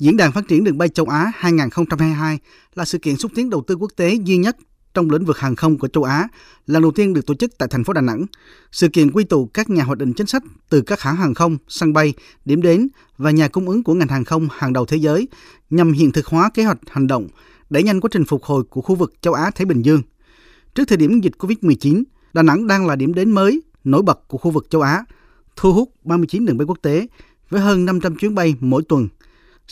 Diễn đàn Phát triển đường bay châu Á 2022 là sự kiện xúc tiến đầu tư quốc tế duy nhất trong lĩnh vực hàng không của châu Á, lần đầu tiên được tổ chức tại thành phố Đà Nẵng. Sự kiện quy tụ các nhà hoạch định chính sách từ các hãng hàng không, sân bay, điểm đến và nhà cung ứng của ngành hàng không hàng đầu thế giới nhằm hiện thực hóa kế hoạch hành động đẩy nhanh quá trình phục hồi của khu vực châu Á Thái Bình Dương. Trước thời điểm dịch Covid-19, Đà Nẵng đang là điểm đến mới nổi bật của khu vực châu Á, thu hút 39 đường bay quốc tế với hơn 500 chuyến bay mỗi tuần.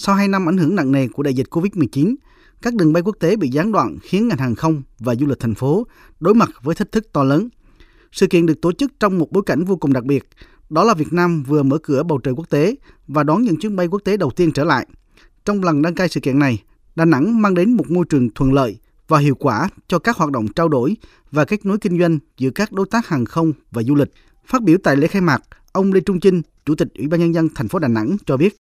Sau 2 năm ảnh hưởng nặng nề của đại dịch Covid-19, các đường bay quốc tế bị gián đoạn khiến ngành hàng không và du lịch thành phố đối mặt với thách thức to lớn. Sự kiện được tổ chức trong một bối cảnh vô cùng đặc biệt, đó là Việt Nam vừa mở cửa bầu trời quốc tế và đón những chuyến bay quốc tế đầu tiên trở lại. Trong lần đăng cai sự kiện này, Đà Nẵng mang đến một môi trường thuận lợi và hiệu quả cho các hoạt động trao đổi và kết nối kinh doanh giữa các đối tác hàng không và du lịch. Phát biểu tại lễ khai mạc, ông Lê Trung Chinh, Chủ tịch Ủy ban nhân dân thành phố Đà Nẵng cho biết: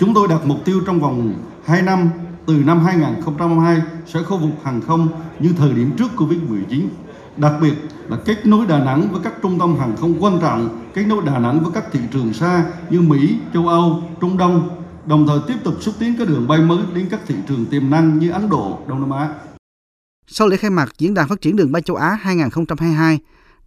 Chúng tôi đặt mục tiêu trong vòng 2 năm từ năm 2022 sẽ khôi phục hàng không như thời điểm trước Covid-19. Đặc biệt là kết nối Đà Nẵng với các trung tâm hàng không quan trọng, kết nối Đà Nẵng với các thị trường xa như Mỹ, châu Âu, Trung Đông, đồng thời tiếp tục xúc tiến các đường bay mới đến các thị trường tiềm năng như Ấn Độ, Đông Nam Á. Sau lễ khai mạc Diễn đàn Phát triển đường bay châu Á 2022,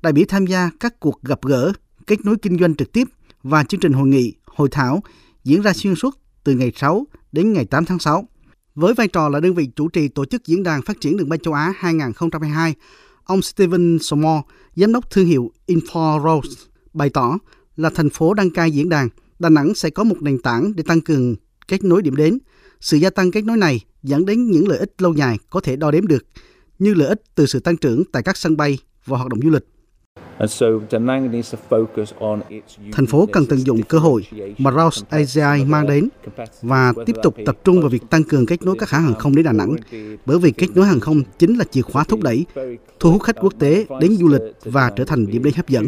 đại biểu tham gia các cuộc gặp gỡ, kết nối kinh doanh trực tiếp và chương trình hội nghị, hội thảo diễn ra xuyên suốt từ ngày 6 đến ngày 8 tháng 6. Với vai trò là đơn vị chủ trì tổ chức Diễn đàn Phát triển đường bay châu Á 2022, ông Steven Somore, giám đốc thương hiệu Inforos, bày tỏ là thành phố đăng cai diễn đàn, Đà Nẵng sẽ có một nền tảng để tăng cường kết nối điểm đến. Sự gia tăng kết nối này dẫn đến những lợi ích lâu dài có thể đo đếm được, như lợi ích từ sự tăng trưởng tại các sân bay và hoạt động du lịch. Thành phố cần tận dụng cơ hội mà Rouse AGI mang đến và tiếp tục tập trung vào việc tăng cường kết nối các hãng hàng không đến Đà Nẵng, bởi vì kết nối hàng không chính là chìa khóa thúc đẩy, thu hút khách quốc tế đến du lịch và trở thành điểm đến hấp dẫn.